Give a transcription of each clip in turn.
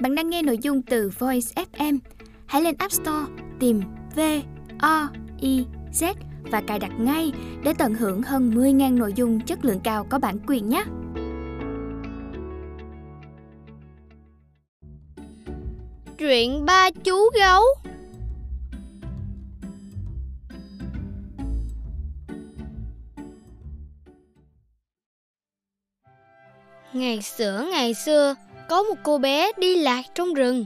Bạn đang nghe nội dung từ Voice FM. Hãy lên App Store tìm V O I Z và cài đặt ngay để tận hưởng hơn 10.000 nội dung chất lượng cao có bản quyền nhé. Truyện ba chú gấu Ngày xưa ngày xưa, có một cô bé đi lạc trong rừng.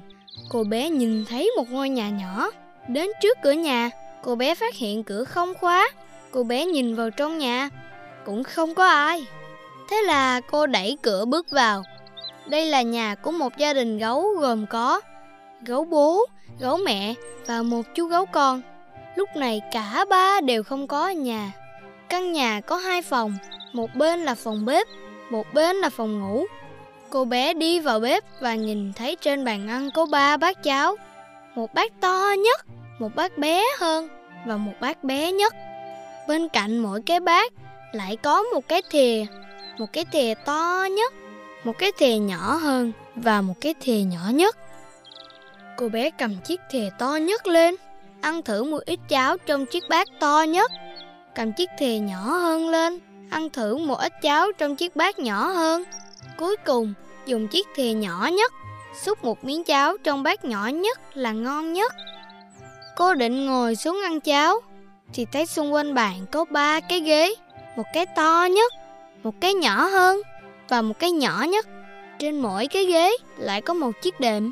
Cô bé nhìn thấy một ngôi nhà nhỏ. Đến trước cửa nhà, cô bé phát hiện cửa không khóa. Cô bé nhìn vào trong nhà, cũng không có ai. Thế là cô đẩy cửa bước vào. Đây là nhà của một gia đình gấu gồm có gấu bố, gấu mẹ và một chú gấu con. Lúc này cả ba đều không có ở nhà. Căn nhà có hai phòng, một bên là phòng bếp, một bên là phòng ngủ. Cô bé đi vào bếp và nhìn thấy trên bàn ăn có ba bát cháo. Một bát to nhất, một bát bé hơn và một bát bé nhất. Bên cạnh mỗi cái bát lại có một cái thìa, một cái thìa to nhất, một cái thìa nhỏ hơn và một cái thìa nhỏ nhất. Cô bé cầm chiếc thìa to nhất lên, ăn thử một ít cháo trong chiếc bát to nhất. Cầm chiếc thìa nhỏ hơn lên, ăn thử một ít cháo trong chiếc bát nhỏ hơn. Cuối cùng, dùng chiếc thìa nhỏ nhất, xúc một miếng cháo trong bát nhỏ nhất là ngon nhất. Cô định ngồi xuống ăn cháo, thì thấy xung quanh bàn có ba cái ghế, một cái to nhất, một cái nhỏ hơn và một cái nhỏ nhất. Trên mỗi cái ghế lại có một chiếc đệm.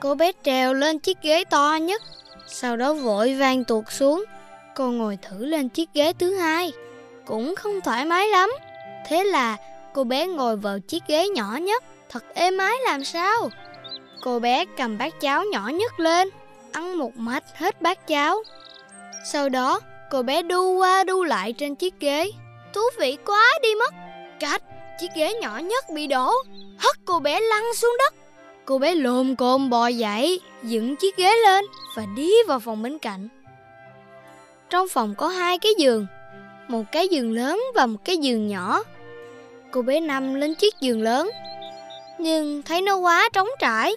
Cô bé trèo lên chiếc ghế to nhất, sau đó vội vàng tuột xuống. Cô ngồi thử lên chiếc ghế thứ hai, cũng không thoải mái lắm. Thế là cô bé ngồi vào chiếc ghế nhỏ nhất, thật êm ái làm sao. Cô bé cầm bát cháo nhỏ nhất lên, ăn một mạch hết bát cháo. Sau đó, cô bé đu qua đu lại trên chiếc ghế. Thú vị quá đi mất. Cách, chiếc ghế nhỏ nhất bị đổ, hất cô bé lăn xuống đất. Cô bé lồm cồm bò dậy, dựng chiếc ghế lên và đi vào phòng bên cạnh. Trong phòng có hai cái giường, một cái giường lớn và một cái giường nhỏ. Cô bé nằm lên chiếc giường lớn, nhưng thấy nó quá trống trải.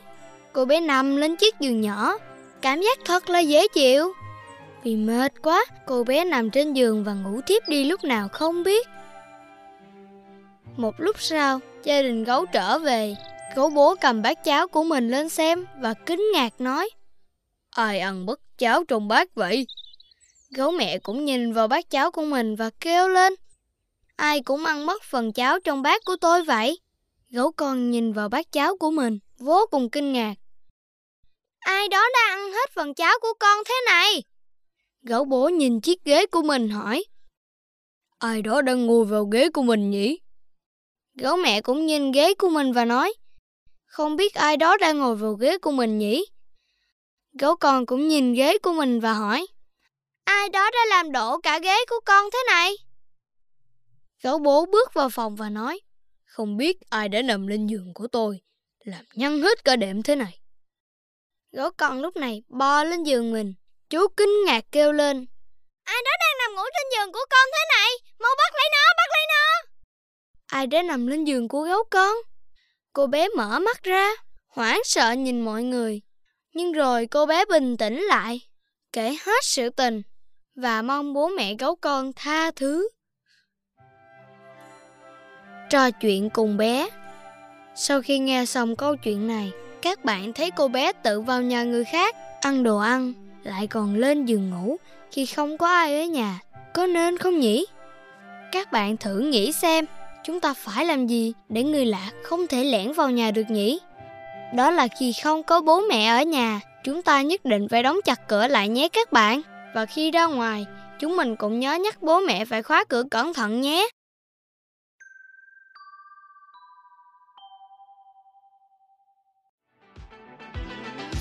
Cô bé nằm lên chiếc giường nhỏ, cảm giác thật là dễ chịu. Vì mệt quá, cô bé nằm trên giường và ngủ tiếp đi lúc nào không biết. Một lúc sau, gia đình gấu trở về. Gấu bố cầm bát cháo của mình lên xem và kinh ngạc nói Ai ăn bất cháo trong bát vậy? Gấu mẹ cũng nhìn vào bát cháo của mình và kêu lên Ai cũng ăn mất phần cháo trong bát của tôi vậy? Gấu con nhìn vào bát cháo của mình, vô cùng kinh ngạc. Ai đó đã ăn hết phần cháo của con thế này? Gấu bố nhìn chiếc ghế của mình hỏi. Ai đó đang ngồi vào ghế của mình nhỉ? Gấu mẹ cũng nhìn ghế của mình và nói. Không biết ai đó đang ngồi vào ghế của mình nhỉ? Gấu con cũng nhìn ghế của mình và hỏi. Ai đó đã làm đổ cả ghế của con thế này? Gấu bố bước vào phòng và nói. Không biết ai đã nằm lên giường của tôi, làm nhăn hết cả đệm thế này. Gấu con lúc này bò lên giường mình, chú kinh ngạc kêu lên. Ai đó đang nằm ngủ trên giường của con thế này, mau bắt lấy nó, bắt lấy nó. Ai đã nằm lên giường của gấu con? Cô bé mở mắt ra, hoảng sợ nhìn mọi người. Nhưng rồi cô bé bình tĩnh lại, kể hết sự tình và mong bố mẹ gấu con tha thứ. Trò chuyện cùng bé Sau khi nghe xong câu chuyện này, các bạn thấy cô bé tự vào nhà người khác, ăn đồ ăn, lại còn lên giường ngủ khi không có ai ở nhà. Có nên không nhỉ? Các bạn thử nghĩ xem, chúng ta phải làm gì để người lạ không thể lẻn vào nhà được nhỉ? Đó là khi không có bố mẹ ở nhà, chúng ta nhất định phải đóng chặt cửa lại nhé các bạn. Và khi ra ngoài, chúng mình cũng nhớ nhắc bố mẹ phải khóa cửa cẩn thận nhé.